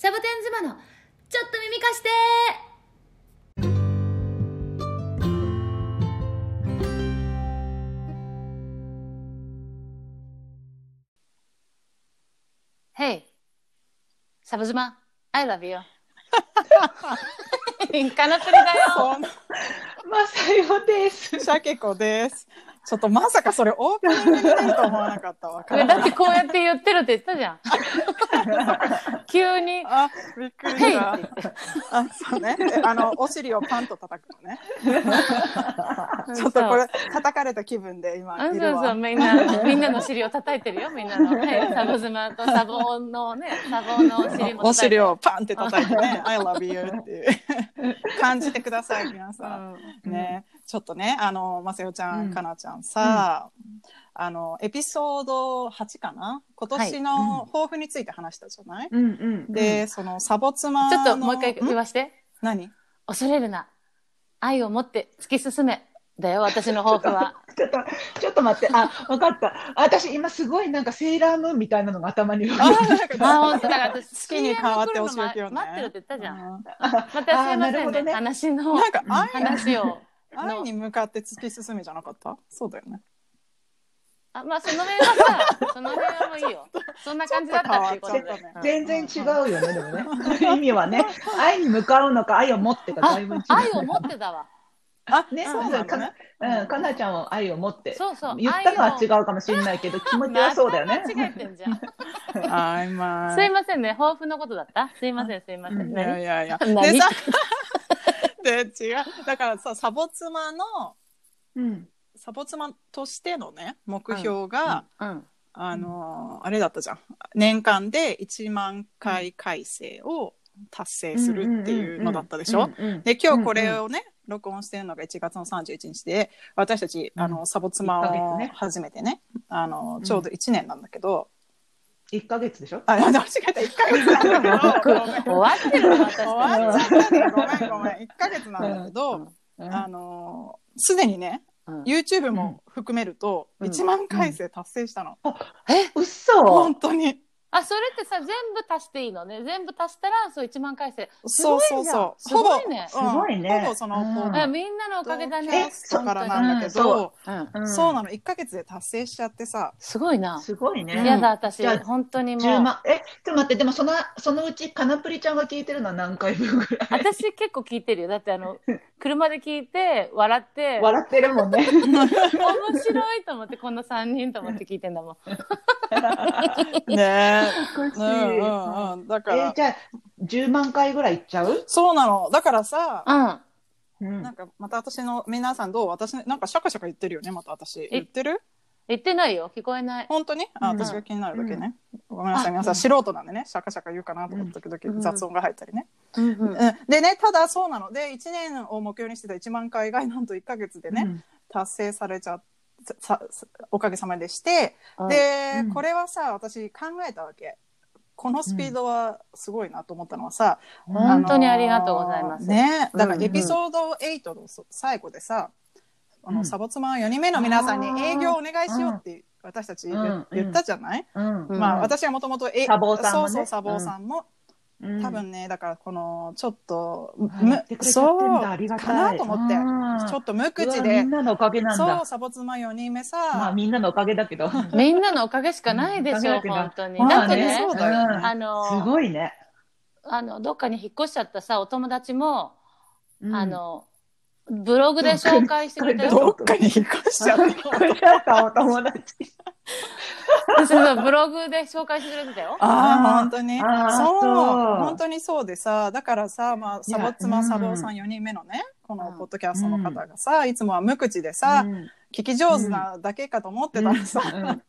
サボテン妻のちょっと耳貸してヘイサボ妻 I love you カナプリだよまさよです。シャケ子です。ちょっとまさかそれオープニングに出ると思わなかったわ。だってこうやって言ってるって言ったじゃん 急にあ、びっくりした。あ、そうね。であの、お尻をパンと叩くのね。ちょっとこれ、叩かれた気分で今あそういるわ。そうみんなみんなの尻を叩いてるよみんなの、はい、サボ妻とサボのねサボのお尻もお尻をパンって叩いてね、I love you っていう感じてください、皆さん。ね、ちょっとね、あの、まさよちゃん、うん。かなちゃんさ、あの、エピソード8かな？今年の抱負について話したじゃない、うんうん。で、その、サボ妻の。ちょっともう一回言んわして。何？恐れるな。愛を持って突き進めだよ私の抱負は。ちょっと、ちょっと待って。あ、わかった。私今すごいなんかセーラームーンみたいなのが頭に浮か あんであ本当だから私好きに変わってお仕置きをね。待ってるって言ったじゃん。うん。またすいませんね。話のなんか愛、話を愛に向かって突き進めじゃなかった？そうだよね。あまあその辺はさ その辺はもういいよそんな感じだったっていうことでちょっと変わっちゃった全然違うよね、でもね。意味はね、愛に向かうのか愛を持ってかあだいぶ違う。愛を持ってだわあ、ねそうなのね。うん、かなちゃんは愛を持って。そうそう言ったのは違うかもしれないけど、気持ちはそうだよね。間違えてんじゃん あいまあ。すいませんね抱負のことだった？すいませんすいませんいや何いやいや。何？でさ、で違う。だからさ、サボ妻の、うん。サボ妻としてのね、目標が、うんあのーあれだったじゃん。年間で1万回再生を達成するっていうのだったでしょ、うんうんうんで、今日これをね、録音してるのが1月の31日で、私たち、あの、サボ妻をね始めてね、あの、ちょうど1年なんだけど、1ヶ月でしょ？あ、間違えた、1ヶ月なんだけど、終わってる終わっちゃったね。ごめんごめん。1ヶ月なんだけど、うん。あのーすでにね、うん。YouTube も含めると、うん。1万回生達成したの。うっそ本当に。あそれってさ全部足していいのね？全部足したらそう1万回生。そうそうそう。すごいね。すごいね。ほぼその、うみんなのおかげだね。ストからなんだけど、そう。なの、1ヶ月で達成しちゃってさ、すごいな。すごいね。やだ私。本当にも10う万。え、ちょっと待って、でもその、そのうち、かなぷりちゃんが聞いてるのは何回分ぐらい？私結構聞いてるよ。だってあの 車で聞いて笑って笑ってるもんね。面白いと思ってこの3人と思って聞いてんだもん。ねおかしい。うんうんうん。だから、えじゃあ、10万回ぐらいいっちゃう？そうなの。だからさ、うん。うん。なんかまた私の皆さんどう？私なんかシャカシャカ言ってるよねまた私。言ってる？言ってないよ。聞こえない。本当に？あうん。私が気になるだけね、ごめんなさい。あ。皆さん素人なんでね。シャカシャカ言うかなと思った時うん。々雑音が入ったりね、うんうん。うん。でねただそうなの。で1年を目標にしてた1万回がなんと1か月でね、うん。達成されちゃっささおかげさまでして、うんで、うん。これはさ私考えたわけ。このスピードはすごいなと思ったのはさ、本当にありがとうございます。ね、だかうん。らエピソード8のそ最後でさ、あのうん。サボ妻4人目の皆さんに営業お願いしようって私たち言,、ったじゃない、うん。うん。まあ私はもともとサボさんもね。そうそうサボさんも、うん。多分ねだからこのちょっと、言ってくれちゃってんだ。ありがたい。かなと思ってうん。ちょっと無口うわみでんなのおかげなんそうだ。サボ妻4人目さ、まあみんなのおかげだけど。みんなのおかげしかないでしょ、うん。本当に。まあだってね、そうだよ。ねん。あのすごいね。あの、どっかに引っ越しちゃったさ、お友達も、うん。あ、の、ブログで紹介してくれてる。うんどっかに引っ越しちゃったお友達。そうそうブログで紹介してくれてたよ。ああ、本当に。そう。そう。本当にそうでさ、だからさ、まあ、サボ妻、うん。サボさん4人目のね、このうん。ポッドキャストの方がさ、いつもは無口でさ、うん。聞き上手なだけかと思ってたらさ、うん。うん。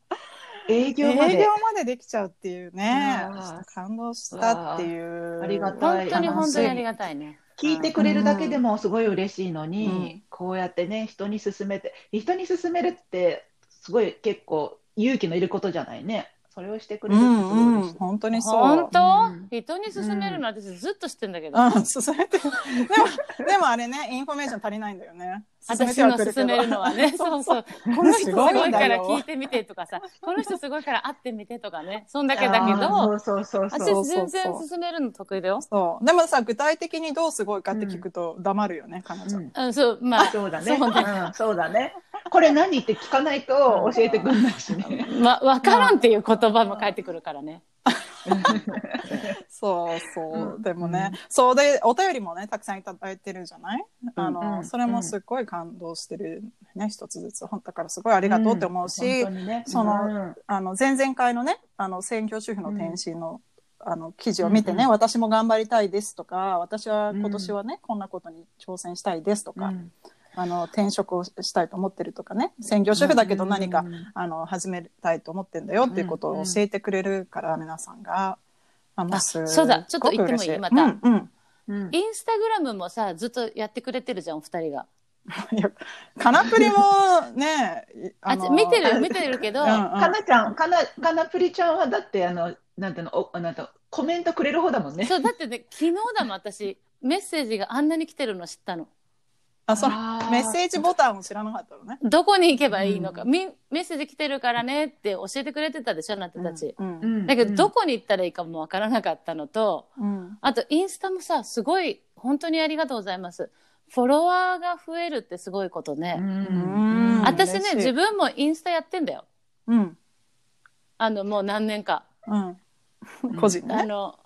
営 営業まで。業までできちゃうっていうね、感動したっていう。ありがたい本当に本当にありががたいね。聞いてくれるだけでもすごい嬉しいのに、うんこうやってね人に勧めて人に勧めるってすごい結構勇気のいることじゃないねそれをしてくれうるってすごいんうん、嬉しい、本当にそう。本当、うん人に勧めるの私ずっと知ってんだけど。うん、勧めて。でも、でもあれね、インフォメーション足りないんだよね。私の勧めるのはね、そうそう。この人すごいから聞いてみてとかさ、この人すごいから会ってみてとかね、そんだけだけど、そうそうそう私全然勧めるの得意だよ。そう。でもさ、具体的にどうすごいかって聞くと黙るよね、かなちゃん。うん、そう、まあ、そうだね。そうだね。これ何って聞かないと教えてくんないしね。まあ、わからんっていう言葉も返ってくるからね。そうそう、でもね、そうでお便りもねたくさんいただいてるじゃない、あの、それもすっごい感動してるね一つずつ。本当からすごいありがとうって思うし、その、あの前々回のねあの専業主婦の転身の、あの記事を見てね、私も頑張りたいですとか私は今年はね、こんなことに挑戦したいですとか、あの転職をしたいと思ってるとかね。専業主婦だけど何か、あの始めたいと思ってんだよっていうことを教えてくれるから、皆さんが。あもうそうだ。ちょっと言ってもいい？また、うんうん、インスタグラムもさずっとやってくれてるじゃんお二人が。いやカナプリもね あ見てる見てるけど、うんうん、かなちゃんかなかなプリちゃんはだってあのなんていうのおなんてコメントくれる方だもんね。そうだってね昨日だもん私。メッセージがあんなに来てるの知ったの。あそのメッセージボタンを知らなかったのね。どこに行けばいいのか、うん、メッセージ来てるからねって教えてくれてたでしょ、あなたたち。うんうん、だけど、どこに行ったらいいかもわからなかったのと、あと、インスタもさ、すごい、本当にありがとうございます。フォロワーが増えるってすごいことね。私ね、自分もインスタやってんだよ。うん。あの、もう何年か。うん。個人ね。あの、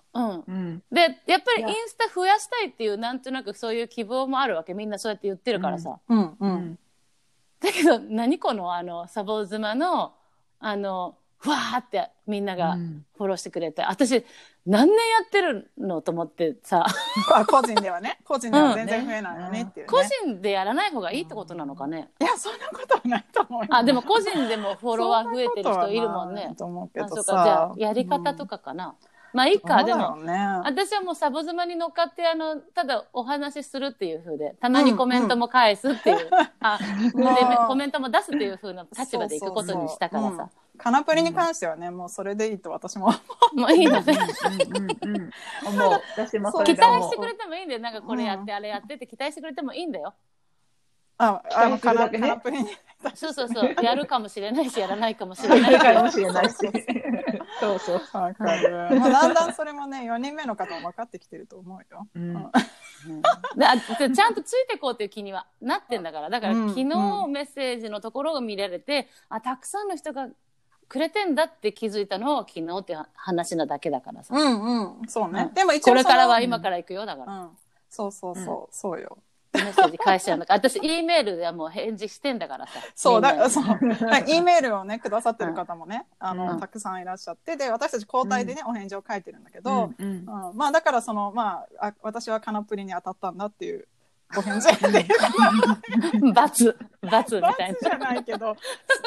うん、でやっぱりインスタ増やしたいっていうなんとなくそういう希望もあるわけ。みんなそうやって言ってるからさ、うん。うん、だけど何このあのサボ妻のあのふわーってみんながフォローしてくれて、私何年やってるのと思ってさ。個人ではね。個人では全然増えないのねっていう、ね、個人でやらない方がいいってことなのかね、いやそんなことはないと思うあでも個人でもフォロワー増えてる人いるもんね。と思うけどさ。あそうか。じゃあやり方とかかな、まあいいか、でも、私はもうサボ妻に乗っかって、あの、ただお話しするっていうふうで、たまにコメントも返すっていう、あ、で、コメントも出すっていうふうな立場でいくことにしたからさ。カナプリに関してはね、もうそれでいいと私も。もういいのね。思う。私も期待してくれてもいいんだよ。なんかこれやって、あれやってって期待してくれてもいいんだよ。あ、あのカナプリに。そうそうそう。やるかもしれないし、やらないかもしれない。かもしれないし。そうそう。わかる。もうだんだんそれもね、4人目の方も分かってきてると思うよ。うん。うん、ちゃんとついてこうという気にはなってんだから。だから、昨日メッセージのところを見られて、あ、たくさんの人がくれてんだって気づいたのは昨日って話なだけだからさ。うんうん。そうね。でも一応これからは今から行くよ、だから。そうそうそう、そうよ。メッセージ返しちゃうんだから、私、E メールではもう返事してんだからさ。そう、だそう。E メールをね、くださってる方もね、あの、たくさんいらっしゃって、で、私たち交代でね、お返事を書いてるんだけど、うんまあ、だからその、まあ、あ私はカナプリに当たったんだっていうお返事 罰罰みたいな。じゃないけど、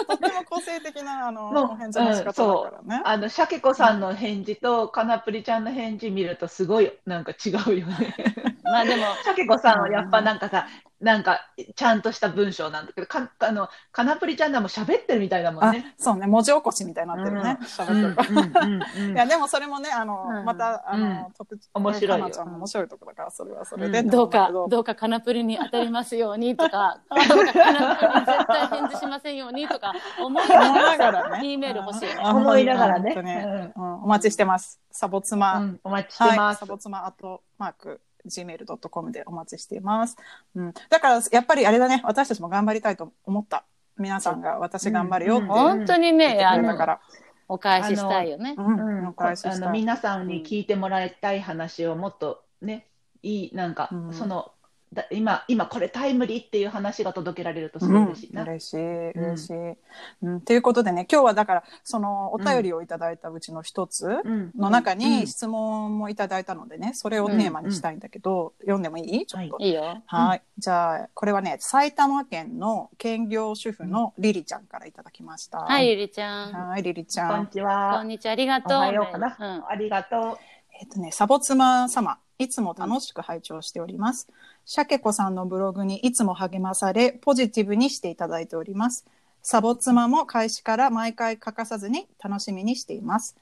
とても個性的なあのお返事の仕方だからね。あのシャケ子さんの返事とカナプリちゃんの返事見るとすごいなんか違うよね。まあでもシャケ子さんはやっぱなんかさ、なんかちゃんとした文章なんだけど、かあのかなぷりちゃんでも喋ってるみたいだもんね。そうね、文字起こしみたいになってるね。喋、ってる。いやでもそれもね、あの、またあの、特面白いかなちゃんの面白いところだからそれはそれで、どうかどうかかなぷりに当たりますようにとか、どうかかなぷりに絶対返事しませんようにとか思いながらね。E メール欲しい。思いながらね。お待ちしてます。サボ妻。お待ちしてます。サボ妻アットマーク gmail.com でお待ちしています。うん。だから、やっぱりあれだね、私たちも頑張りたいと思った。皆さんが私頑張るよって、うん、本当にね、あの、お返ししたいよね。うん、お返ししたい。あの、皆さんに聞いてもらいたい話をもっとね、いい、なんか、その、だ今今これタイムリーっていう話が届けられるとすごい嬉しいな。うん、嬉しい嬉しい、うん。ということでね今日はだからそのお便りをいただいたうちの一つの中に質問もいただいたのでねそれをテーマにしたいんだけど、読んでもいい？ちょっと。はい、いいよ。はい。じゃあこれはね埼玉県の兼業主婦のリリちゃんからいただきました。はいリリちゃん。はいリリちゃん。こんにちは。こんにちはありがとう。おはようかな。うん、ありがとう。えっ、とねサボ妻様いつも楽しく拝聴しております。シャケ子さんのブログにいつも励まされ、ポジティブにしていただいております。サボ妻も開始から毎回欠かさずに楽しみにしています。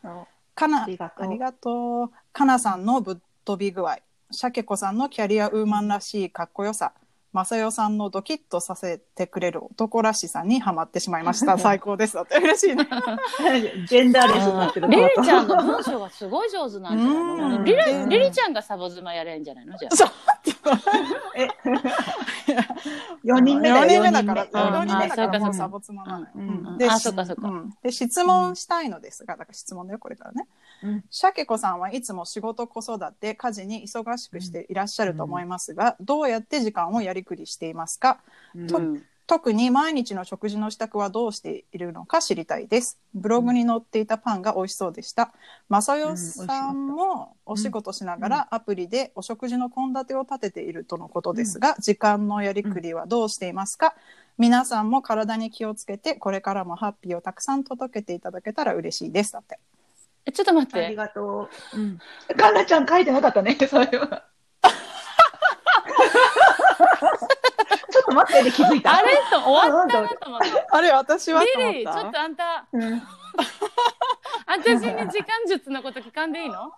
かな、ありがとう。かなさんのぶっ飛び具合、シャケ子さんのキャリアウーマンらしいかっこよさ、正代さんのドキッとさせてくれる男らしさにハマってしまいました。最高です。だって嬉しいね。ジェンダーレスになってる。リリちゃんの文章がすごい上手なんじゃないの？リリリリちゃんがサボ妻やれんじゃないの？じゃあ。え4人目だ4人目だから、4人目だからもうサボ妻なのよ。で、あ、そっかそっか。で、質問したいのですが、だから質問だよ、これからね。シャケ子さんはいつも仕事子育て、家事に忙しくしていらっしゃると思いますが、どうやって時間をやりくりしていますか、特に毎日の食事の支度はどうしているのか知りたいです。ブログに載っていたパンが美味しそうでした。まさよさんもお仕事しながらアプリでお食事の献立を立てているとのことですが、時間のやりくりはどうしていますか？皆さんも体に気をつけて、これからもハッピーをたくさん届けていただけたら嬉しいです。だって。え、ちょっと待って。ありがとう。うん。かなちゃん書いてなかったね、それは。ちょっと待ってで気づいた。あれ？と終わったなと思って。あれ私はリリー、ちょっとあんた、うん、私に時間術のこと聞かんでいいの？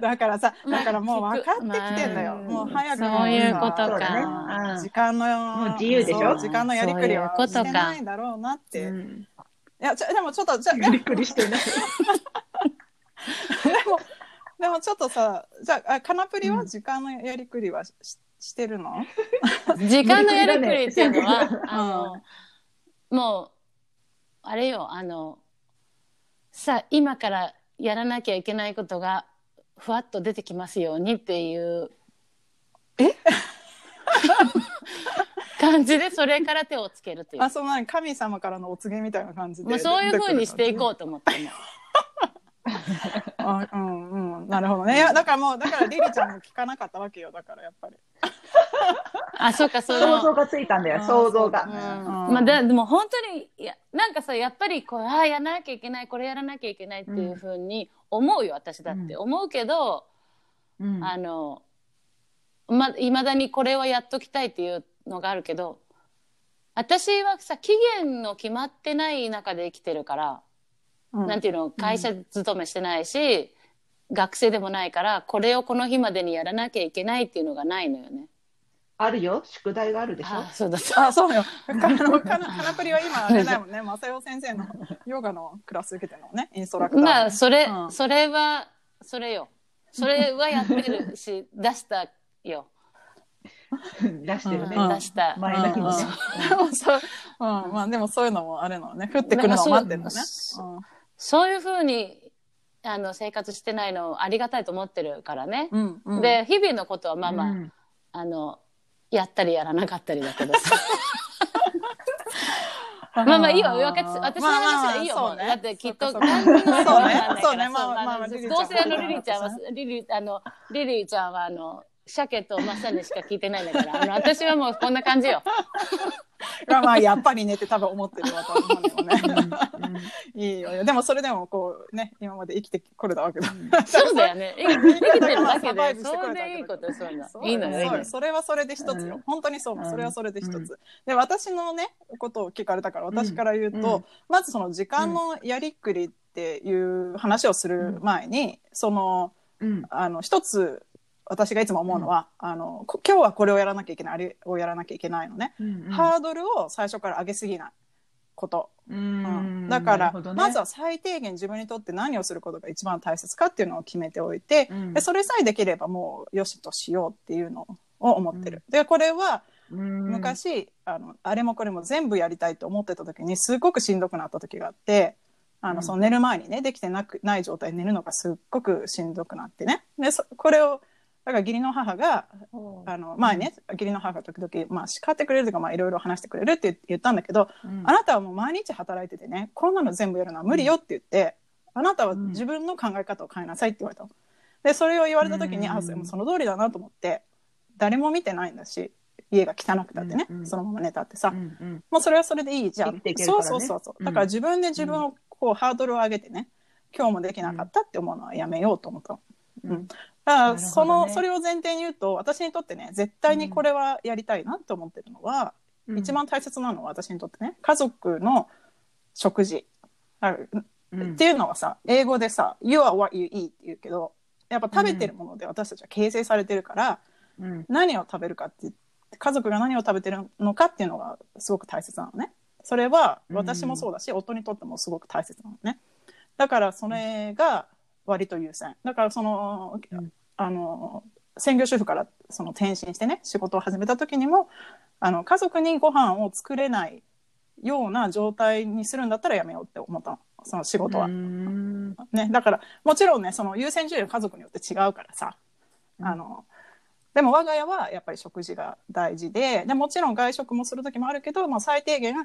だからさ、だからもう分かってきてんだよ。もう早くそういうことか。時間の、もう自由でしょ？時間のやりくりはしてないだろうなって。いや、ちょでもちょっと、じゃやりくりしてない。でも、でもちょっとさ、じゃあ、カナプリは時間のやりくりはし,、してるの？時間のやりくりっていうのは、あの、もう、あれよ、あの、さあ、今からやらなきゃいけないことが、ふわっと出てきますようにっていう。え？感じでそれから手をつけるっていう。あ、そうなん神様からのお告げみたいな感じで。もうそういうふうにしていこうと思っても。あうんうんなるほどね。いやだからもうだからリリちゃんも聞かなかったわけよだからやっぱり。あそうかそう。想像がついたんだよ想像が、まあでも本当にいやなんかさやっぱりこうああやらなきゃいけないこれやらなきゃいけないっていうふうに思うよ、私だって、思うけど、あのまいまだにこれはやっときたいっていうのがあるけど私はさ期限の決まってない中で生きてるからうん、なんていうの、会社勤めしてないし、うん、学生でもないから、これをこの日までにやらなきゃいけないっていうのがないのよね。あるよ、宿題があるでしょ？あ、そうだ。あ、そうよ。かな、かなプリは今あれだもんね、正代先生のヨガのクラス受けてるのね、インストラクター、まあ、それ、うん、それは、それよ。それはやってるし、出したよ。出してるね。出した。前の日もね。うん、まあでもそういうのもあるのね。降ってくるのを待ってるのね。そういうふうにあの生活してないのありがたいと思ってるからね。うんうん、で日々のことはまあまあ、うん、あのやったりやらなかったりだけどさ。まあまあいいわ、私の話はいいよ、まあまあね、だってきっとそうね、そうね、まあまあ、まあ、どうせあのリリーちゃんは、リリー、あの、リリーちゃんはあの、鮭とマッサにしか聞いてないんだから、あの、私はもうこんな感じよ。まあ、やっぱりねって多分思ってるわと思うんだよね。いいよ。でもそれでもこうね、今まで生きてこれたわけだ。そうだよね。生きてるだけで、それでいいことそういうの。いいのよ。それはそれで一つよ。本当にそう。それはそれで一つ。で、私のね、ことを聞かれたから、私から言うと、まずその時間のやりくりっていう話をする前に、その、あの、一つ私がいつも思うのは、うん、あの今日はこれをやらなきゃいけないあれをやらなきゃいけないのね、うんうん、ハードルを最初から上げすぎないこと、うん、だから、ね、まずは最低限自分にとって何をすることが一番大切かっていうのを決めておいて、うん、でそれさえできればもうよしとしようっていうのを思ってる。でこれは昔あのあれもこれも全部やりたいと思ってた時にすごくしんどくなった時があってあの、その寝る前にねできてなくない状態で寝るのがすっごくしんどくなってね。でこれをだから義理の母が、あの、前ね、義理の母が時々、まあ、叱ってくれるとか、まあ、いろいろ話してくれるって言ったんだけど、うん、あなたはもう毎日働いててね、こんなの全部やるのは無理よって言って、あなたは自分の考え方を変えなさいって言われたの。で、それを言われた時に、うん、あ、その通りだなと思って、誰も見てないんだし、家が汚くたってね、うんうん、そのまま寝たってさ、うんうん、もうそれはそれでいいじゃん。ね、そうそうそうそう。だから自分で自分をこう、ハードルを上げてね、今日もできなかったって思うのはやめようと思ったの。うん、だからその、ね、それを前提に言うと私にとってね絶対にこれはやりたいなって思ってるのは、うん、一番大切なのは私にとってね家族の食事。うん、っていうのはさ英語でさ「You are what you eat」って言うけどやっぱ食べてるもので私たちは形成されてるから、何を食べるかって家族が何を食べてるのかっていうのがすごく大切なのね。それは私もそうだし、夫にとってもすごく大切なのね。だからそれが割と優先。だからその、あの専業主婦からその転身してね仕事を始めた時にもあの家族にご飯を作れないような状態にするんだったらやめようって思ったの。その仕事は。ね、だからもちろんねその優先順位は家族によって違うからさ、あのでも我が家はやっぱり食事が大事ででもちろん外食もする時もあるけど、まあ、最低限必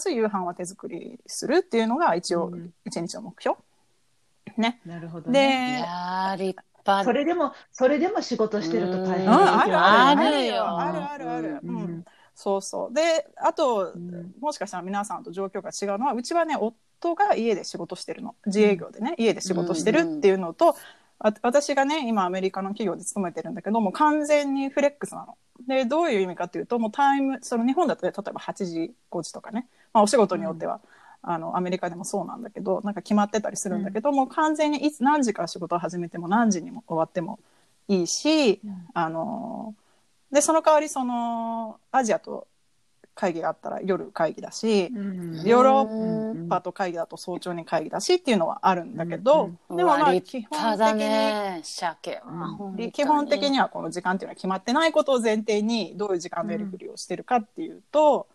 ず夕飯は手作りするっていうのが一応一日の目標。ね、なるほど、ね、でいや立それでも、それでも仕事してると大変あるある。あるよ。あるあるある。うん。そうそう。で、あと、もしかしたら皆さんと状況が違うのは、うちはね、夫が家で仕事してるの。自営業でね、家で仕事してるっていうのと、あ私がね、今アメリカの企業で勤めてるんだけど、もう完全にフレックスなの。で、どういう意味かっていうと、もうタイム、その日本だと、ね、例えば8時、5時とかね、まあお仕事によっては、あのアメリカでもそうなんだけどなんか決まってたりするんだけど、うん、もう完全にいつ何時から仕事を始めても何時にも終わってもいいし、うん、あのでその代わりそのアジアと会議があったら夜会議だし、うん、ヨーロッパと会議だと早朝に会議だしっていうのはあるんだけど、でもまあ基本的に、ね、基本的にはこの時間っていうのは決まってないことを前提にどういう時間のやりくりをしてるかっていうと、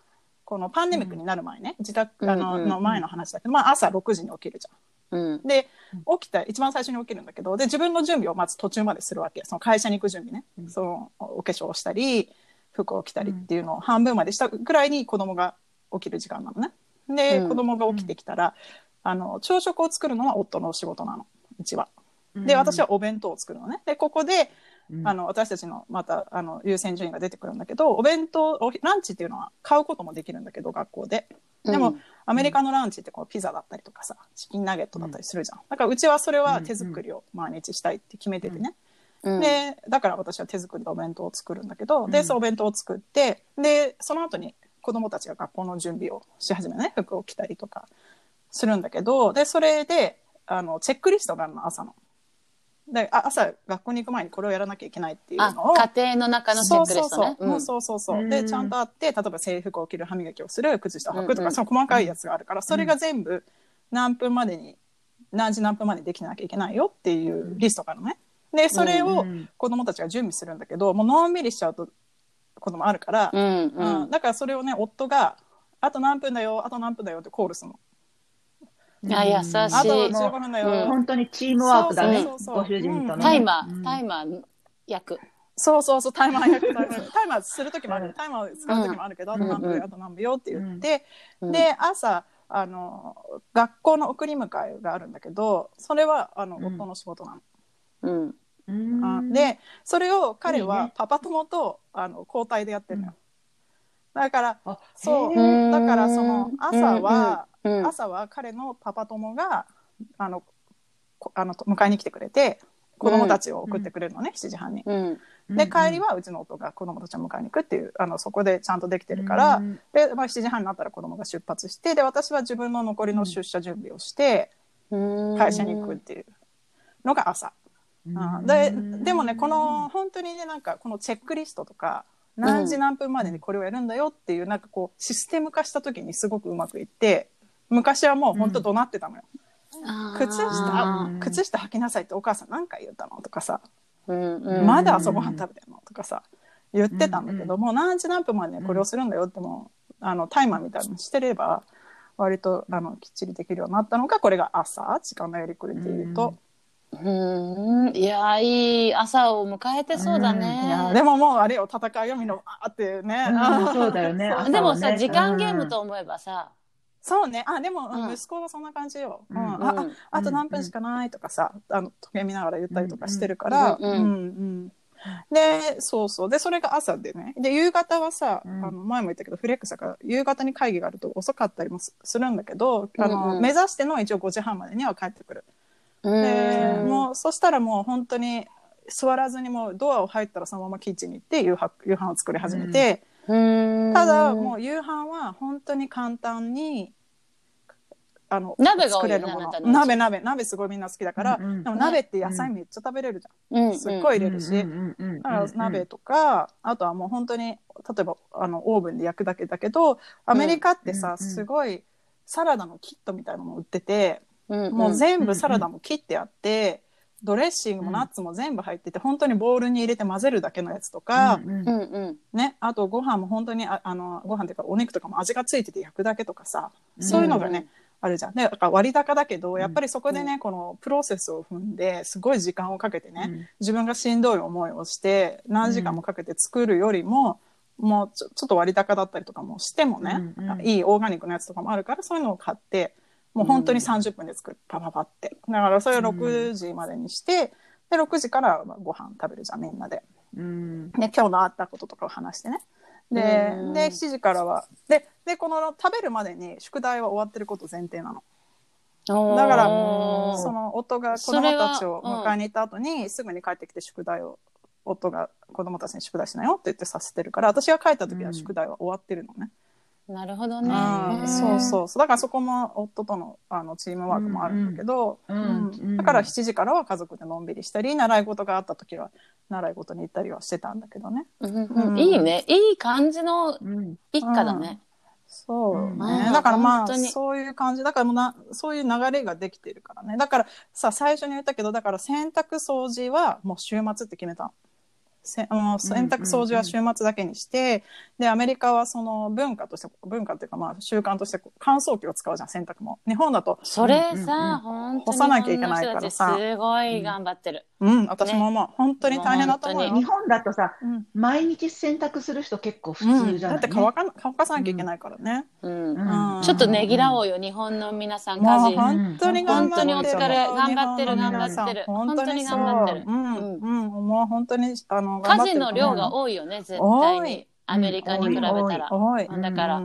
このパンデミックになる前ね、自宅あの,、の前の話だけど、まあ、朝6時に起きるじゃん。うん、で起きた一番最初に起きるんだけどで自分の準備をまず途中までするわけ。その会社に行く準備ね、うん、そのお化粧をしたり服を着たりっていうのを半分までしたぐらいに子供が起きる時間なのね。で、うん、子供が起きてきたら、あの朝食を作るのは夫の仕事なの。うちは。で私はお弁当を作るのね。でここであの私たちのまたあの優先順位が出てくるんだけどお弁当おランチっていうのは買うこともできるんだけど学校で。でも、うん、アメリカのランチってこうピザだったりとかさチキンナゲットだったりするじゃん、だからうちはそれは手作りを毎日したいって決めててね、うん、でだから私は手作りのお弁当を作るんだけど、でそのお弁当を作ってでその後に子供たちが学校の準備をし始めね。服を着たりとかするんだけどでそれであのチェックリストがあるの朝の。で朝学校に行く前にこれをやらなきゃいけないっていうのを家庭の中のチェックリストね。そうそうそう。でちゃんとあって例えば制服を着る歯磨きをする靴下を履くとか、うんうん、その細かいやつがあるから、それが全部何分までに何時何分までできなきゃいけないよっていうリストからね。でそれを子供たちが準備するんだけど、もうのんびりしちゃうと子供あるから、うん、うん、だからそれをね夫が「あと何分だよあと何分だよ」ってコールするの。あ、優しい。あと15分だよ。本当にチームワークだね。ご主人とね。タイマー、タイマー役。そうそうそう、タイマー役、タイマー。する時もある。タイマー使う時もある。けど、あと何分よ、あと何分よって言って、で、朝、あの、学校の送り迎えがあるんだけど、それは、あの、夫の仕事なの。うん。で、それを彼はパパ友と、あの、交代でやってるのよ。だから、そう、だからその朝は、朝は彼のパパ友があのあの迎えに来てくれて子供たちを送ってくれるのね、うん、7時半に。で帰りはうちの夫が子供たちを迎えに行くっていうあのそこでちゃんとできてるから、うん、で、まあ、7時半になったら子供が出発してで私は自分の残りの出社準備をして会社に行くっていうのが朝。うん、ででもねこの本当にねなんかこのチェックリストとか何時何分までにこれをやるんだよっていう、なんかこうシステム化した時にすごくうまくいって昔はもう本当怒鳴ってたのよ。靴下靴下履きなさいってお母さん何回言ったのとかさ、まだ朝ごはん食べてんのとかさ言ってたんだけど、もう何時何分までこれをするんだよってもあのタイマーみたいなのしてれば割とあのきっちりできるようになったのがこれが朝時間のやりくりでいうと。うん。いやいい朝を迎えてそうだね、うん、でももうあれよ戦いをみのあってね、うん、そうだよね。でもさ、時間ゲームと思えばさ、そうね。あ、でも、息子はそんな感じよ。うん。あ、あと何分しかないとかさ、あの、時計見ながら言ったりとかしてるから、うん、うん。で、そうそう。で、それが朝でね。で、夕方はさ、あの、前も言ったけど、フレックスだから、夕方に会議があると遅かったりもするんだけど、あの、目指しての一応5時半までには帰ってくる。で、もう、そしたらもう本当に、座らずにもうドアを入ったらそのままキッチンに行って夕飯夕飯を作り始めて、ただもう夕飯は本当に簡単にあの鍋作れるもの。鍋鍋。鍋すごいみんな好きだから、うんうん、でも鍋って野菜めっちゃ食べれるじゃん、うん、すっごい入れるし、だから鍋とかあとはもう本当に例えばあのオーブンで焼くだけだけどアメリカってさ、すごいサラダのキットみたいなのも売ってて、もう全部サラダも切ってあって、ドレッシングもナッツも全部入ってて、うん、本当にボウルに入れて混ぜるだけのやつとか、うんうん、ね、あとご飯も本当にああのご飯っていうかお肉とかも味がついてて焼くだけとかさそういうのがね、あるじゃん。で、だから割高だけど、やっぱりそこでね、このプロセスを踏んで、すごい時間をかけてね、自分がしんどい思いをして、何時間もかけて作るよりも、もうちょちょっと割高だったりとかもしてもね、いいオーガニックのやつとかもあるから、そういうのを買って、もう本当に30分で作る、パパパって。だからそれを6時までにして、で、6時からご飯食べるじゃん、みんなで。うん、で、今日のあったこととかを話してね。で、で、7時からは、で、で、この食べるまでに宿題は終わってること前提なの。だから、その夫が子供たちを迎えに行った後に、すぐに帰ってきて宿題を、夫が子供たちに宿題しなよって言ってさせてるから、私が帰った時は宿題は終わってるのね。なるほどね。そうそうそう。だからそこも夫とのあのチームワークもあるんだけど、だから7時からは家族でのんびりしたり、習い事があった時は習い事に行ったりはしてたんだけどね。いいね。いい感じの一家だね。そうね。だからまあ、そういう感じ。だからもうな、そういう流れができてるからね。だからさ、最初に言ったけど、だから洗濯掃除はもう週末って決めた。せあの洗濯掃除は週末だけにして、でアメリカはその文化として文化っていうかまあ習慣として乾燥機を使うじゃん洗濯も。日本だとそれさ、うんうん、干さなきゃいけないからさ。すごい頑張ってる。うん、私もまあ、ね、本当に大変だと思う日本だとさ、うん、毎日洗濯する人結構普通じゃない、だって乾か乾かさなきゃいけないからね、うん。ちょっとねぎらおうよ日本の皆さん。家事、本当に頑張ってる本当にお疲れ。頑張ってる頑張ってる。本当に頑張ってる。うん。うん。もう本当にあの家事の量が多いよね絶対に。アメリカに比べたら。だから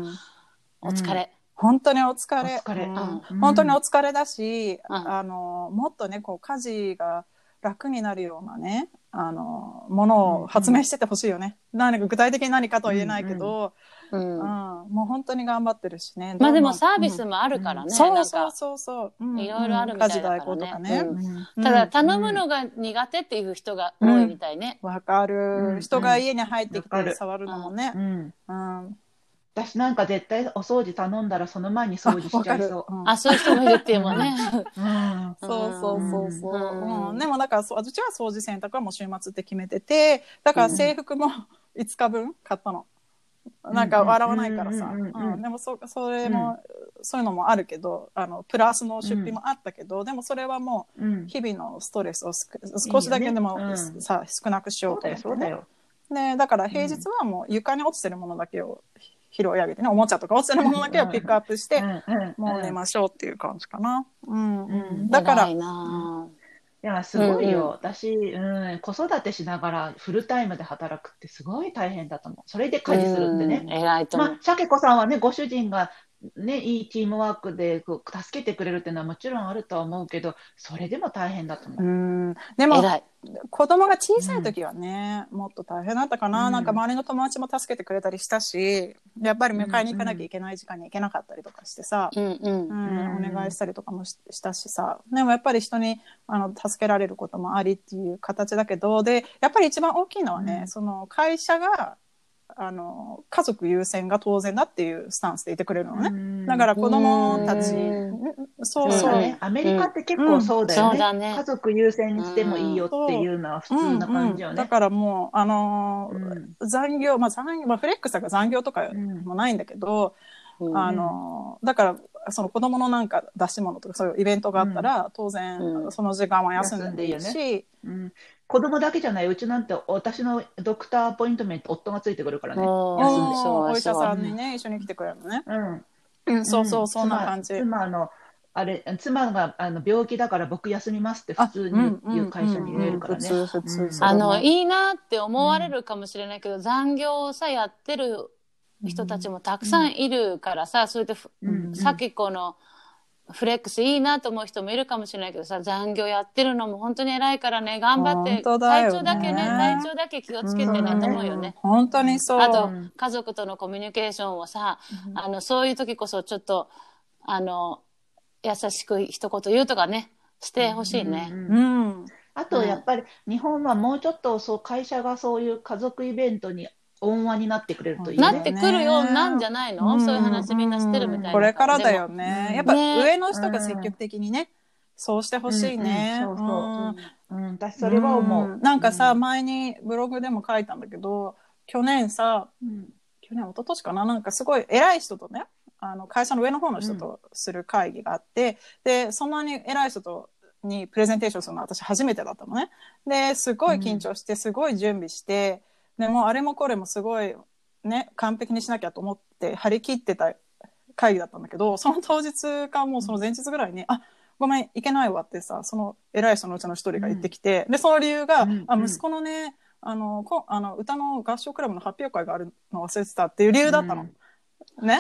お疲れ、本当にお疲れ。疲れ。うん、本当にお疲れだし、うん、あの、もっとね、こう、家事が楽になるようなね、あの、ものを発明しててほしいよね。うん、何か具体的に何かとは言えないけど、うん、うん、もう本当に頑張ってるしね。まあでもサービスもあるからね。そうそうそうそう。いろいろあるみたいだからね。家事代行とかね。ただ頼むのが苦手っていう人が多いみたいね。わ、かる。人が家に入ってきて触るのもね。うん私なんか絶対お掃除頼んだらその前に掃除しちゃいそう。あ、うん、そういう人もいるっていうもんね。うん、そうそうそうそう。うん、でもだからそ、私は掃除洗濯はもう週末って決めてて、だから制服も 5日分買ったの。なんか笑わないからさ。でもそ、それも、そういうのもあるけど、あの、プラスの出費もあったけど、でもそれはもう、日々のストレスを少しだけでもさ、少なくしようと、ね。そうだよ。ね、だから平日はもう床に落ちてるものだけを拾い上げてね、おもちゃとか落ちてるものだけをピックアップして、もう寝ましょうっていう感じかな。うんうん。だから、いや、すごいよ。私、うん、子育てしながらフルタイムで働くってすごい大変だと思う。それで家事するってね。偉いと思う。まあ、シャケ子さんはね、ご主人がね、いいチームワークでこう助けてくれるっていうのはもちろんあるとは思うけど、それでも大変だと思う。うん。でも、子供が小さい時はね、うん、もっと大変だったかな、うん、なんか周りの友達も助けてくれたりしたし、やっぱり迎えに行かなきゃいけない時間に行けなかったりとかしてさ、うんお願いしたりとかもしたしさ、でもやっぱり人にあの助けられることもありっていう形だけど、で、やっぱり一番大きいのはね、その会社があの家族優先が当然だっていうスタンスでいてくれるのね。だから子供たち、そうそう、ね。アメリカって結構そうだよね。うんね。家族優先にしてもいいよっていうのは普通な感じよね。だからもう、あのー、残業、まあ残業、まあフレックスが残業とかもないんだけど、あのー、だから、その子供のなんか出し物とかそういうイベントがあったら、当然その時間は休んでいいし、子供だけじゃない、うちなんて私のドクターアポイントメント、夫がついてくるからね。休んで。お医者さんにね、一緒に来てくれるのね。うん。うん、そうそう、そんな感じ。妻の、あれ、妻があの病気だから僕休みますって普通に言う会社に入れるからね。あの、いいなって思われるかもしれないけど、残業をさ、やってる人たちもたくさんいるからさ、それで、さっきこの、フレックスいいなと思う人もいるかもしれないけどさ、残業やってるのも本当に偉いからね、頑張って、ね、体調だけね、体調だけ気をつけてね、と思うよね。本当にそう。あと、家族とのコミュニケーションをさ、あの、そういう時こそちょっと、あの、優しく一言言うとかね、してほしいね。うん。あと、やっぱり日本はもうちょっとそう会社がそういう家族イベントに温和になってくれるといい、ね、なってくるようなんじゃないの、うん、そういう話みんなしてるみたいな。これからだよね。やっぱ上の人が積極的にね、そうしてほしいね。そうそう。うん、私それは思う。なんかさ、前にブログでも書いたんだけど、去年さ、去年、一昨年かな？なんかすごい偉い人とね、あの会社の上の方の人とする会議があって、で、そんなに偉い人とにプレゼンテーションするのは私初めてだったのね。で、すごい緊張して、すごい準備して、でもあれもこれもすごいね、完璧にしなきゃと思って張り切ってた会議だったんだけど、その当日かもうその前日ぐらいに、あ、ごめん、いけないわってさ、その偉い人のうちの一人が言ってきて、うん、で、その理由が、うん、あ、息子のね、あの、こあの歌の合唱クラブの発表会があるの忘れてたっていう理由だったの。うん。ね。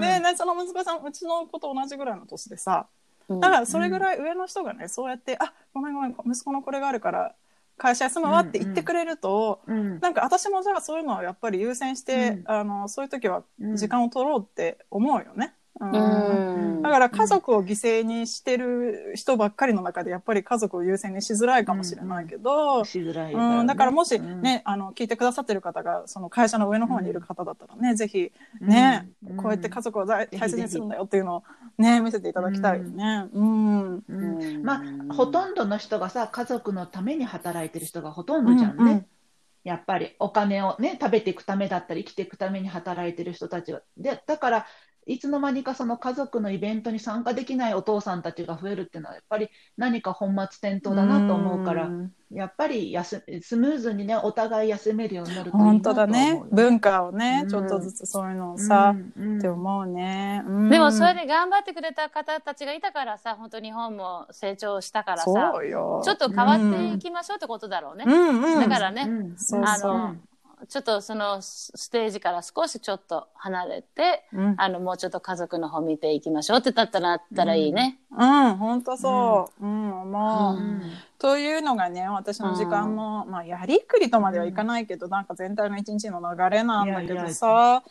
で、ね、その息子さん、うちの子と同じぐらいの年でさ、だからそれぐらい上の人がね、そうやって、あ、ごめんごめん、息子のこれがあるから、会社休むわって言ってくれると、うん。うん、なんか私もじゃあそういうのはやっぱり優先して、うん、あのそういう時は時間を取ろうって思うよね。うん。だから家族を犠牲にしてる人ばっかりの中でやっぱり家族を優先にしづらいかもしれないけど、しづらい、うん、だからもしね、あの聞いてくださってる方がその会社の上の方にいる方だったらね、ぜひね、こうやって家族を大切にするんだよっていうのをね見せていただきたいよね。うん。まあほとんどの人がさ家族のために働いてる人がほとんどじゃんね。うんうん。やっぱりお金をね食べていくためだったり生きていくために働いてる人たちは。でだからいつの間にかその家族のイベントに参加できないお父さんたちが増えるっていうのはやっぱり何か本末転倒だなと思うからやっぱりやすスムーズにねお互い休めるようになるといいなと思う、本当だね。文化をね、うん、ちょっとずつそういうのをさ、うん、って思うね、うん、でもそれで頑張ってくれた方たちがいたからさ本当日本も成長したからさちょっと変わっていきましょうってことだろうね、だからね、あのちょっとそのステージから少しちょっと離れて、うん、あの、もうちょっと家族の方見ていきましょうってだったら、あったらいいね。うん、うん、本当そう。うん、うん、もう、というのがね、私の時間の、まあ、やりくりとまではいかないけど、なんか全体の一日の流れなんだけどさ。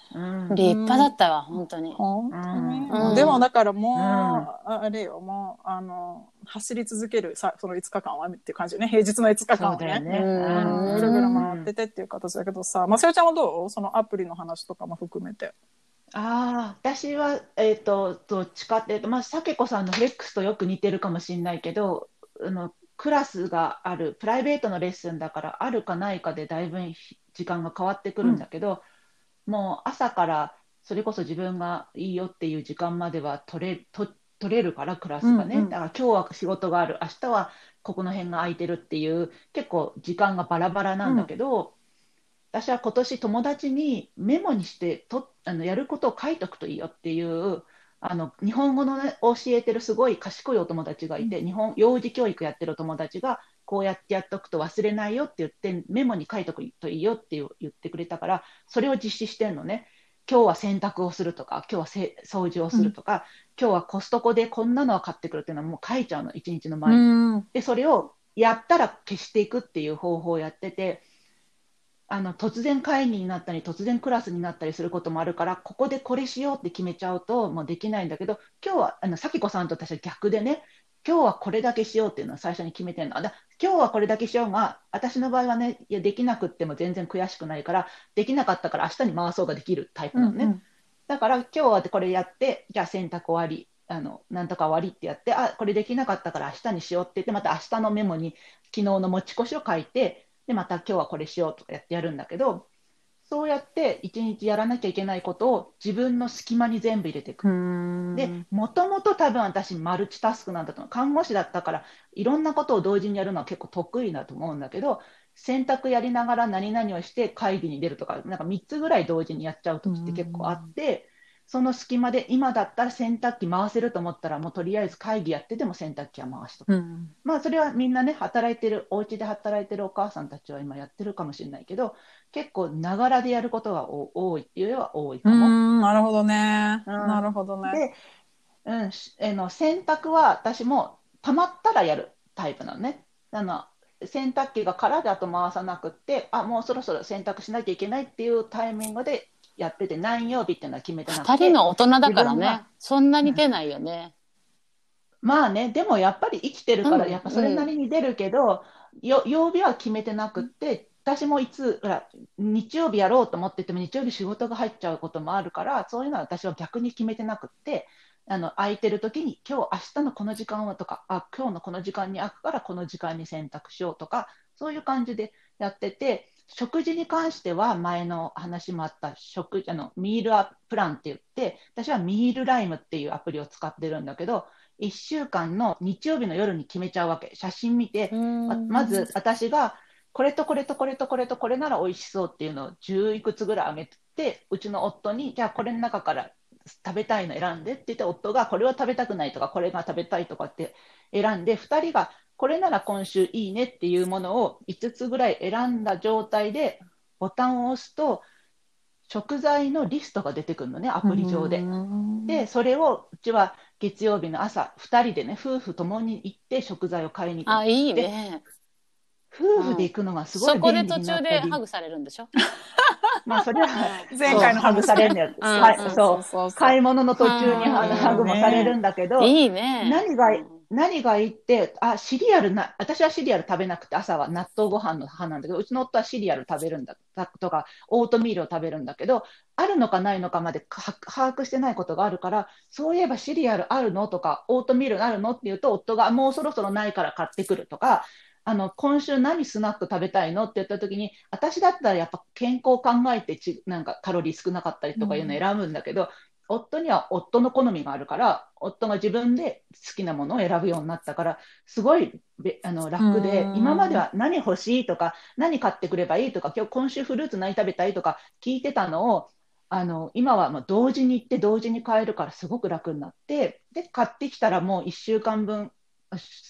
立派だったわ、本当に。本当に。でもだからもう、あれよ、もう、あの、走り続けるさ、その5日間はっていう感じね。平日の5日間をね。ねぐるぐる回っててっていう形だけどさ、まさよちゃんはどう？そのアプリの話とかも含めて。ああ、私は、えっ、ー、と、どっちかっていうと、まあ、さけこさんのフレックスとよく似てるかもしれないけど、あの、クラスがある、プライベートのレッスンだから、あるかないかでだいぶ時間が変わってくるんだけど、うん、もう朝からそれこそ自分がいいよっていう時間までは取れと取れるから、クラスがね。うんうん、だから今日は仕事がある、明日はここの辺が空いてるっていう、結構時間がバラバラなんだけど、うん、私は今年友達にメモにしてとあのやることを書いとくといいよっていうあの日本語の、ね、教えてるすごい賢いお友達がいて、日本幼児教育やってるお友達がこうやってやっとくと忘れないよって言ってメモに書いとくといいよって言ってくれたからそれを実施してんのね。今日は洗濯をするとか今日は掃除をするとか、うん、今日はコストコでこんなのは買ってくるっていうのはもう書いちゃうの一日の前に。でそれをやったら消していくっていう方法をやってて。あの突然会議になったり突然クラスになったりすることもあるからここでこれしようって決めちゃうともうできないんだけど今日はあの咲子さんと私は逆でね今日はこれだけしようっていうのは最初に決めてるのだ今日はこれだけしようが私の場合はねいやできなくっても全然悔しくないからできなかったから明日に回そうができるタイプなのね、うんうん、だから今日はこれやってじゃあ洗濯終わりあのなんとか終わりってやってあこれできなかったから明日にしようって言ってまた明日のメモに昨日の持ち越しを書いてで、また今日はこれしようとかやってやるんだけど、そうやって一日やらなきゃいけないことを自分の隙間に全部入れていく。で、もともと多分私マルチタスクなんだと思う。看護師だったからいろんなことを同時にやるのは結構得意だと思うんだけど、洗濯やりながら何々をして会議に出るとか、なんか3つぐらい同時にやっちゃう時って結構あって、その隙間で今だったら洗濯機回せると思ったらもうとりあえず会議やってても洗濯機は回しとく、うん、まあそれはみんなね働いてるお家で働いてるお母さんたちは今やってるかもしれないけど結構ながらでやることが多いっていうよりは多いかも。なるほどね、うん、なるほどね。で、うん、えの洗濯は私もたまったらやるタイプなのね。あの洗濯機が空であと回さなくってあもうそろそろ洗濯しなきゃいけないっていうタイミングでやってて、何曜日っていうのは決めてなくて。二人の大人だからね、そんなに出ないよね。まあね、でもやっぱり生きてるから、やっぱそれなりに出るけど、うん、よ曜日は決めてなくって、私もいつ、ほら、日曜日やろうと思ってても、日曜日仕事が入っちゃうこともあるから、そういうのは私は逆に決めてなくって、あの空いてる時に、今日明日のこの時間はとか、あ今日のこの時間に空くから、この時間に選択しようとか、そういう感じでやってて、食事に関しては前の話もあった食あのミールアプランって言って、私はミールライムっていうアプリを使ってるんだけど、1週間の日曜日の夜に決めちゃうわけ。写真見て、ままず私がこれとこれとこれとこれとこれなら美味しそうっていうのを10いくつぐらいあげて、うちの夫に、じゃあこれの中から食べたいの選んでって言って、夫がこれは食べたくないとか、これが食べたいとかって選んで、2人がこれなら今週いいねっていうものを5つぐらい選んだ状態で、ボタンを押すと、食材のリストが出てくるのね、アプリ上で。で、それをうちは月曜日の朝、2人でね、夫婦ともに行って食材を買いに行く。あ、いいね。夫婦で行くのがすごいそこで途中でハグされるんでしょ？まあそれは 前回のハグされるんだよ。はい、そう。買い物の途中にハグもされるんだけど、いいね。何が、何がいいって、あ、シリアルな、私はシリアル食べなくて朝は納豆ご飯の派なんだけど、うちの夫はシリアル食べるんだとか、オートミールを食べるんだけど、あるのかないのかまで把握してないことがあるから、そういえばシリアルあるの？とか、オートミールあるの？って言うと、夫がもうそろそろないから買ってくるとか、あの今週何スナック食べたいのって言った時に私だったらやっぱ健康を考えてちなんかカロリー少なかったりとかいうのを選ぶんだけど、うん、夫には夫の好みがあるから夫が自分で好きなものを選ぶようになったからすごいあの楽で今までは何欲しいとか何買ってくればいいとか今日今週フルーツ何食べたいとか聞いてたのをあの今はもう同時に行って同時に買えるからすごく楽になってで買ってきたらもう1週間分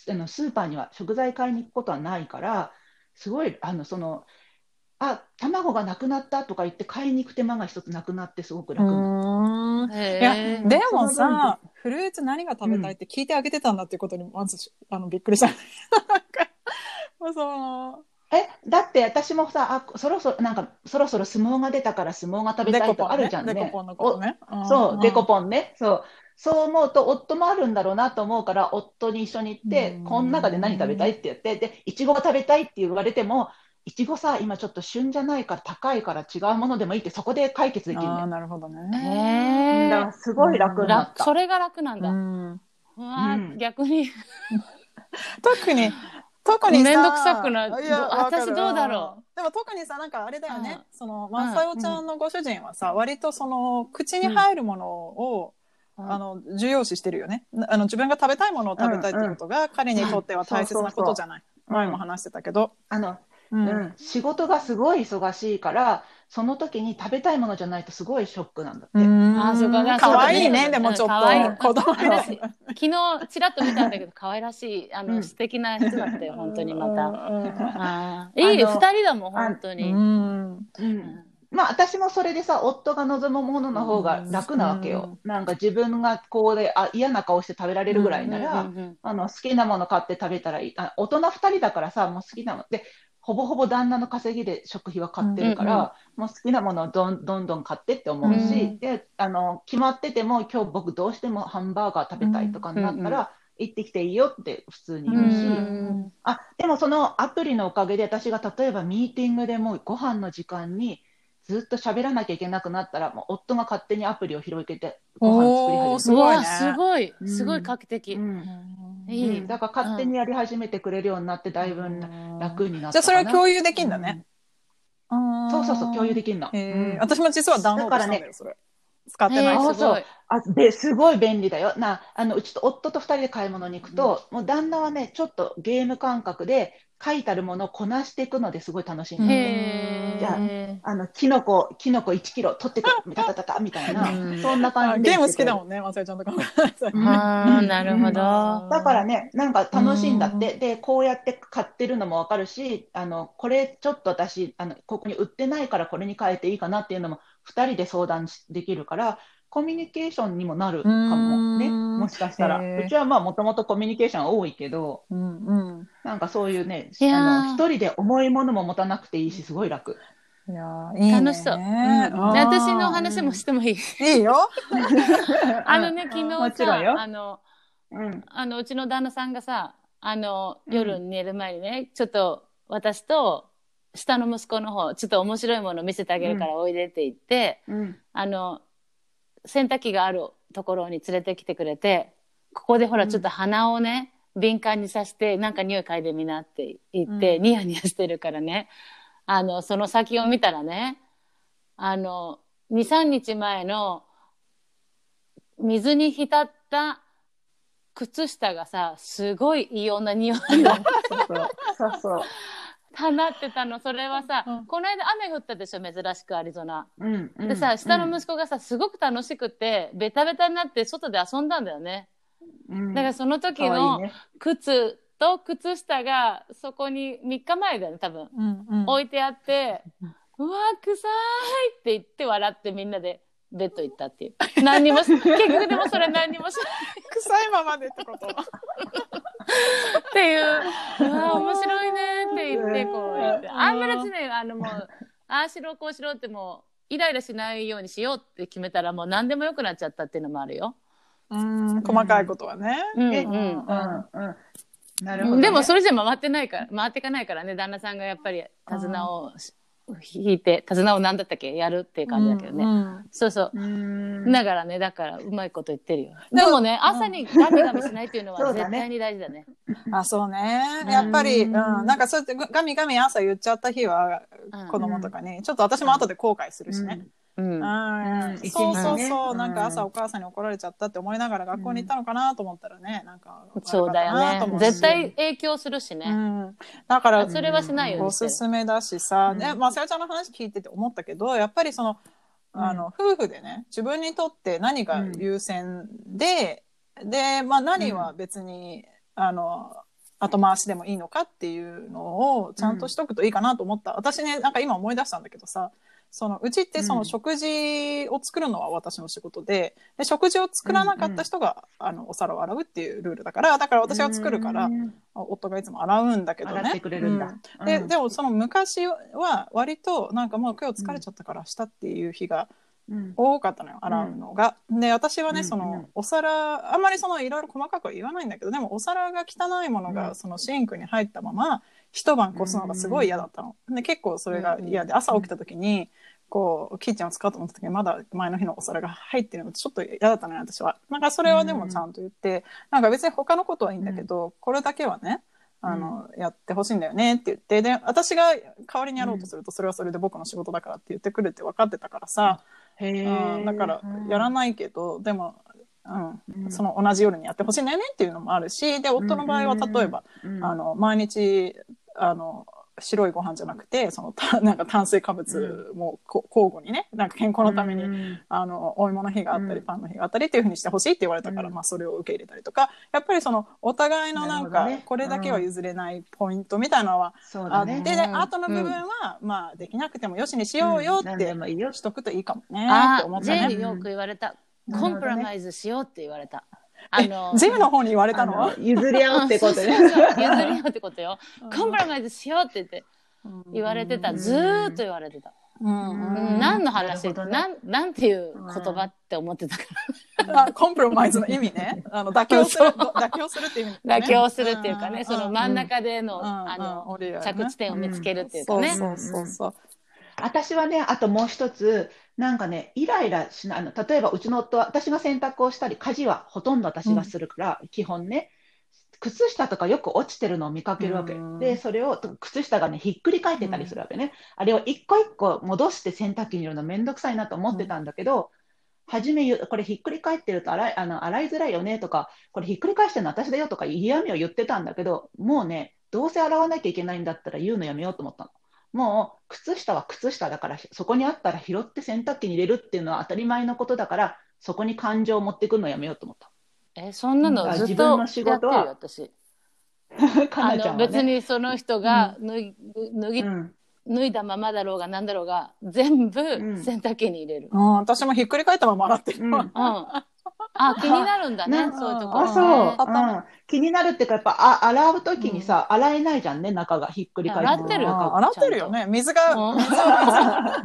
あのスーパーには食材買いに行くことはないからすごいあのそのあ卵がなくなったとか言って買いに行く手間が一つなくなってすごく楽にいやでもさフルーツ何が食べたいって聞いてあげてたんだっていうことにまずあのびっくりした。そのえだって私もさあそろそろなんかそろそろ相撲が出たから相撲が食べたいとかあるじゃんね。デコポンのことね。そうデコポンね。そうそう思うと、夫もあるんだろうなと思うから、夫に一緒に行って、この中で何食べたいって言って、で、いちごが食べたいって言われても、いちごさ、今ちょっと旬じゃないから高いから違うものでもいいって、そこで解決できるね。あなるほどね。へだからすごい楽にな。それが楽なんだ。うん、うわ、逆に。特に、特にめんどくさくなる。私どうだろう。でも特にさ、なんかあれだよね。その、まさよちゃんのご主人はさ、割とその、口に入るものを、あの重要視してるよね。あの自分が食べたいものを食べたいっていうことが、彼にとっては大切なことじゃない、前も話してたけど。あの、うん、うん、仕事がすごい忙しいからその時に食べたいものじゃないとすごいショックなんだって。あそうか。かわいいね、でもちょっと。子供昨日ちらっと見たんだけど、可愛らしい、あの、素敵な人だったよ、本当にまた。いい、二人だもん、本当に。うんまあ私もそれでさ、夫が望むものの方が楽なわけよ。うん、なんか自分がこうであ嫌な顔して食べられるぐらいなら、あの好きなもの買って食べたらいい。あ大人2人だからさ、もう好きなの。で、ほぼほぼ旦那の稼ぎで食費は買ってるから、うんうん、もう好きなものをどんどんどん買ってって思うし、うん、であの決まってても今日僕どうしてもハンバーガー食べたいとかになったら、うんうん行ってきていいよって普通に言うし、うあでもそのアプリのおかげで私が例えばミーティングでもご飯の時間にずっと喋らなきゃいけなくなったら、もう夫が勝手にアプリを広げて、ご飯作り始めて。すごい、ね、すごい、画期的。うん。いい、だから勝手にやり始めてくれるようになって、だいぶ楽になったじゃあそれは共有できんだね。そうそうそう、共有できるの。私も実はダウンロードしたんだよ、それ。使ってない。そう。そうあですごい便利だよ。なあのうちと夫と2人で買い物に行くと、もう旦那はねちょっとゲーム感覚で書いてあるものをこなしていくのですごい楽しいんで。じゃあ、あの、キノコ、キノコ1キロ取ってくる、たたたたみたいな、そんな感じで。ゲーム好きだもんね、まさよちゃんとか。ああ、なるほど。だからね、なんか楽しいんだって。で、こうやって買ってるのもわかるし、あの、これちょっと私、あの、ここに売ってないからこれに変えていいかなっていうのも、2人で相談できるから、コミュニケーションにもなるかもね、もしかしたら。うちはまあもともとコミュニケーション多いけど、うんうん、なんかそういうね、あの一人で重いものも持たなくていいし、すごい楽。いやいい、ね、楽しそう。うん、私の話もしてもいい。いいよ。あのね、昨日さ、あの、うん、あの、うちの旦那さんがさ、あの、夜寝る前にね、ちょっと私と、下の息子の方、ちょっと面白いもの見せてあげるからおいでって言って、うん、あの、洗濯機があるところに連れてきてくれて、ここでほらちょっと鼻をね、敏感にさして、なんか匂い嗅いでみなって言って、ニヤニヤしてるからね、あの、その先を見たらね、あの、2、3日前の水に浸った靴下がさ、すごい異様な匂いが。そうそう。放ってたの。それはさ、うん、この間雨降ったでしょ、珍しくアリゾナ。うんうん、でさ、下の息子がさ、すごく楽しくて、ベタベタになって外で遊んだんだよね。だからその時の靴と靴下がそこに3日前だよね、多分。うんうん、置いてあって、うわ、臭いって言って笑ってみんなでベッド行ったっていう。何にも 結局でもそれ何にもしない。臭いままでってこと？っていう、うわ、面白いねって言って、こう言って。あんまりね、あのもう、ああしろこうしろってもう、イライラしないようにしようって決めたらもう何でもよくなっちゃったっていうのもあるよ。うん、細かいことはね。うん、うん、うん。なるほど、ね、でもそれじゃ回ってないから、回っていかないからね、旦那さんがやっぱり手綱を引いて、手綱を何だったっけ？やるっていう感じだけどね。うんうん、そうそう。だからね、だからうまいこと言ってるよ。でもね、朝にガミガミしないっていうのは絶対に大事だね。あ、そうね。やっぱり、うん、なんかそうやってガミガミ朝言っちゃった日は、子供とかに、ちょっと私も後で後悔するしね。うん、そうそうそう、なんか朝お母さんに怒られちゃったって思いながら学校に行ったのかなと思ったらね、なんかそうだよね。絶対影響するしね、だからそれはしないよおすすめだしさ、ね。まあさやちゃんの話聞いてて思ったけどやっぱりそのあの、夫婦でね自分にとって何が優先で、で、まあ、何は別に、あの後回しでもいいのかっていうのをちゃんとしとくといいかなと思った、私ねなんか今思い出したんだけどさそのうちってその食事を作るのは私の仕事でで食事を作らなかった人が、うんうん、あのお皿を洗うっていうルールだからだから私が作るから、夫がいつも洗うんだけどね。うん、ででもその昔は割となんかもう今日疲れちゃったからしたっていう日が、多かったのよ洗うのが。で私はね、そのお皿あんまりそのいろいろ細かくは言わないんだけどでもお皿が汚いものがそのシンクに入ったまま一晩越すのがすごい嫌だったの。で結構それが嫌で朝起きた時に。こうキッチンを使おうと思った時にまだ前の日のお皿が入ってるのちょっと嫌だったのよ私は。なんかそれはでもちゃんと言って、うん、なんか別に他のことはいいんだけど、うん、これだけはねあの、うん、やってほしいんだよねって言ってで私が代わりにやろうとするとそれはそれで僕の仕事だからって言ってくるって分かってたからさ、うん、だからやらないけどでもうん、その同じ夜にやってほしいんだよねっていうのもあるしで夫の場合は例えば、あの毎日あの白いご飯じゃなくてそのた なんか炭水化物もこ、交互にねなんか健康のために、うん、あのお芋の日があったり、パンの日があったりっていうふうにしてほしいって言われたから、まあ、それを受け入れたりとかやっぱりそのお互いのなんか、ね、これだけは譲れないポイントみたいなのはあって、ね、で後の部分は、まあできなくてもよしにしようよってしとくといいかもねって思ったね。よく言われた。コンプラマイズしようって言われた。あの ジムの方に言われたの？譲り合うってことね。譲り合うってことよ。コンプラマイズしようって言って、言われてた。ずーっと言われてた。うん、何の話、なん、なんていう言葉って思ってたから。コンプロマイズの意味ね。あの、妥協する、妥協するっていう意味、妥協するっていうかね、その真ん中での、あの、着地点を見つけるっていうかね。そうそうそう。私はね、あともう一つ、なんかね、イライラしない、例えばうちの夫は、私が洗濯をしたり、家事はほとんど私がするから、うん、基本ね、靴下とかよく落ちてるのを見かけるわけ。で、それを、靴下がね、ひっくり返ってたりするわけね。あれを一個一個戻して洗濯機に入れるのめんどくさいなと思ってたんだけど、初めこれひっくり返ってると洗いあの洗いづらいよねとか、これひっくり返してるの私だよとか嫌味を言ってたんだけど、もうね、どうせ洗わなきゃいけないんだったら言うのやめようと思ったの。もう靴下は靴下だからそこにあったら拾って洗濯機に入れるっていうのは当たり前のことだからそこに感情を持ってくるのやめようと思った。えそんなのずっとやってるよ私。あの別にその人が脱ぎ,、脱ぎ脱いだままだろうがなんだろうが全部洗濯機に入れる、うん、私もひっくり返ったまま洗ってる、うん、あ、気になるんだね、そういうところ、あ、そう、うん。気になるっていうか、やっぱ、あ、洗うときにさ、洗えないじゃんね、中がひっくり返って。洗ってる洗ってるよね。水が、水が、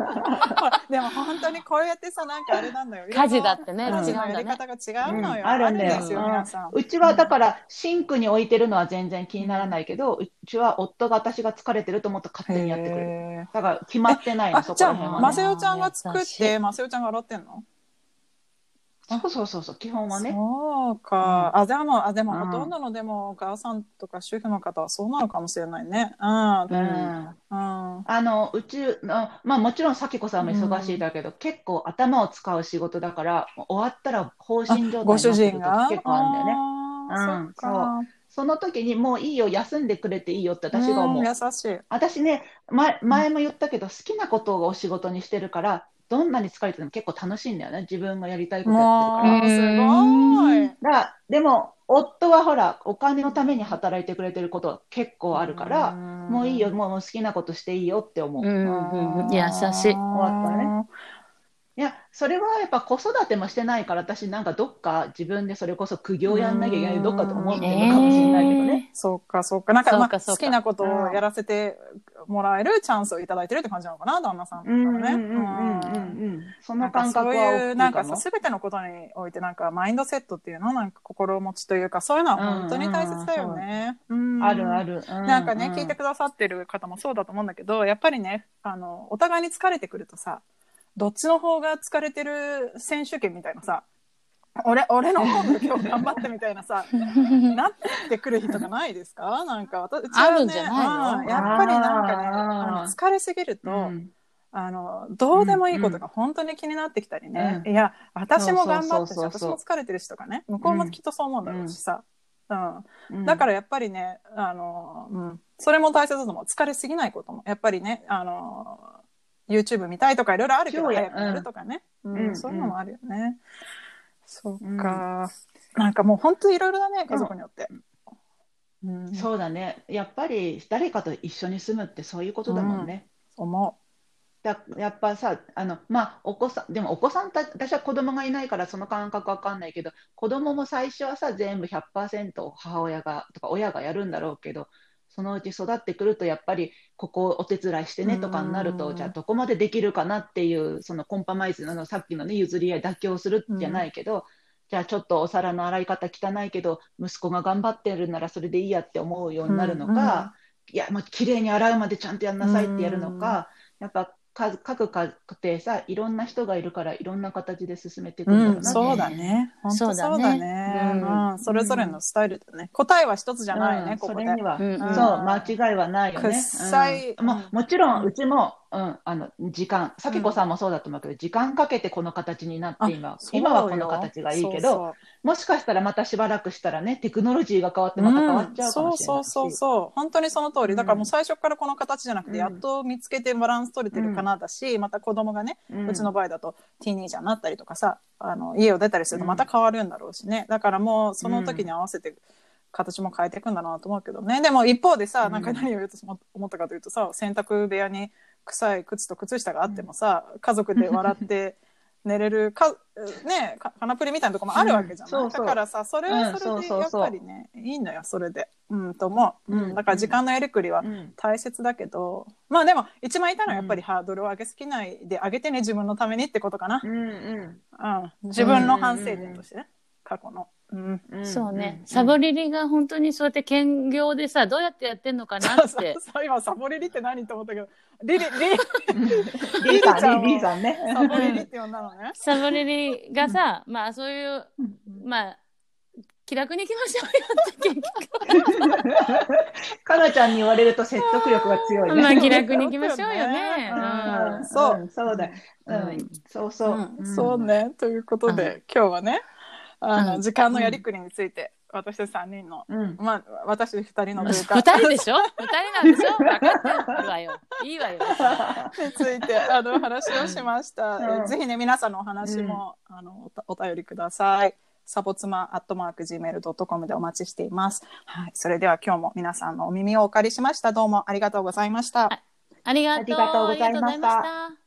でも本当にこうやってさ、なんかあれなんだよ。家事だってね、違うんだね。やり方が違うのよ。あるんだよ。うちはだから、シンクに置いてるのは全然気にならないけど、うちは夫が私が疲れてると思って勝手にやってくる。だから決まってないの、そこら辺は。ませよちゃんが作って、ませよちゃんが洗ってんの？そうそうそうそう、基本はね。そうか。うん、あ、でも、あ、でも、ほとんどの、でも、お母さんとか主婦の方はそうなのかもしれないね。うん。うん。うん、あの、うちの、まあもちろん、さきこさんも忙しいだけど、うん、結構頭を使う仕事だから、終わったら放心状態になってる時結構あるんだよね。うん、そう。その時にもういいよ、休んでくれていいよって私が思う。優しい。私ね、前、前も言ったけど、好きなことをお仕事にしてるから、どんなに疲れてても結構楽しいんだよね。自分がやりたいことやってるから。すごい。だでも、夫はほら、お金のために働いてくれてること結構あるから、もういいよ、もう好きなことしていいよって思う。うん優しい。終わったね。いや、それはやっぱ子育てもしてないから、私なんかどっか自分でそれこそ苦行やんなきゃいけないどっかと思ってるのかもしれないけどね。そうか、そうか。なんか、まあ、好きなことをやらせてもらえるチャンスをいただいてるって感じなのかな、旦那さんからね。うんうんうんうんその感覚はそういう、なんかさ、すべてのことにおいて、なんかマインドセットっていうのなんか心持ちというか、そういうのは本当に大切だよね。あるある。なんかね、聞いてくださってる方もそうだと思うんだけど、やっぱりね、あの、お互いに疲れてくるとさ、どっちの方が疲れてる選手権みたいなさ、俺、俺の方が今日頑張ってみたいなさ、なってくる日とかないですか？なんか私、うちはね、あやっぱりなんかね、疲れすぎると、うん、あの、どうでもいいことが本当に気になってきたりね、うん、いや、私も頑張ってし、私も疲れてるしとかね、向こうもきっとそう思うんだろうしさ、うん、だからやっぱりね、あの、うん、それも大切だと思う。疲れすぎないことも。やっぱりね、あの、YouTube 見たいとかいろいろあるけど、早くやるとかね。うん、そういうのもあるよね。そうか。なんかもう本当いろいろだね、家族によって。うん、そうだね。やっぱり誰かと一緒に住むってそういうことだもんね。思う。だやっぱさあのまあお子さんでもお子さんた私は子供がいないからその感覚わかんないけど子供も最初はさ全部100%母親がとか親がやるんだろうけどそのうち育ってくるとやっぱりここお手伝いしてねとかになるとじゃあどこまでできるかなっていうそのコンパマイズのさっきのね譲り合い妥協するじゃないけど、じゃあちょっとお皿の洗い方汚いけど息子が頑張ってるならそれでいいやって思うようになるのか、いやもう綺麗に洗うまでちゃんとやんなさいってやるのか、やっぱ各家庭さいろんな人がいるからいろんな形で進めていくんだろうな、うん、そうだね。本当そうだね、うん、それぞれのスタイルだね、答えは一つじゃないね、ここで。それには、そう間違いはないよね、ももちろんうちもうん、あの時間、さきこさんもそうだと思うけど、うん、時間かけてこの形になって今、今はこの形がいいけどもしかしたらまたしばらくしたらね、テクノロジーが変わってまた変わっちゃうかもしれない、うん、そうそうそう。本当にその通り。だからもう最初からこの形じゃなくて、やっと見つけてバランス取れてるかなだし、また子供がね、うちの場合だとティーニージャーになったりとかさ、あの家を出たりするとまた変わるんだろうしね。だからもうその時に合わせて、形も変えていくんだなと思うけどね。でも一方でさ、なんか何を言うと思ったかというとさ、洗濯部屋に臭い靴と靴下があってもさ、家族で笑って 寝れるか、ね、かカナプリみたいなとこもあるわけじゃない、うん、だからさそれはそれでやっぱりね、いいのよそれで。うんと思う、うん、だから時間のやりくりは大切だけど、まあでも一番いたのはやっぱりハードルを上げすぎないで上げてね自分のためにってことかな。うん。うん、自分の反省点としてね、過去の。うん。そうね、サボリリが本当にそうやって兼業でさどうやってやってんのかなって。そうそう。今サボリリって何と思ったけど。リリリリ。リさんリリさんね。サボリリって呼んだのね。サボリリがさまあそういうまあ気楽に行きましょうよって結局。かなちゃんに言われると説得力が強いね。まあ気楽に行きましょうよね、うん、そう。そうだ。うん、そうそう、そうね。ということで、今日はねあの、時間のやりくりについて、私たち3人の、まあ私2人のというか2人でしょ？2人なんでしょ？分かってるわよ。いいわよ。についてあの話をしました、ぜひね皆さんのお話も、あのお便りください。サボツマアットマーク Gmail.com でお待ちしています。はい。それでは今日も皆さんのお耳をお借りしました。どうもありがとうございました。ありがとうございました。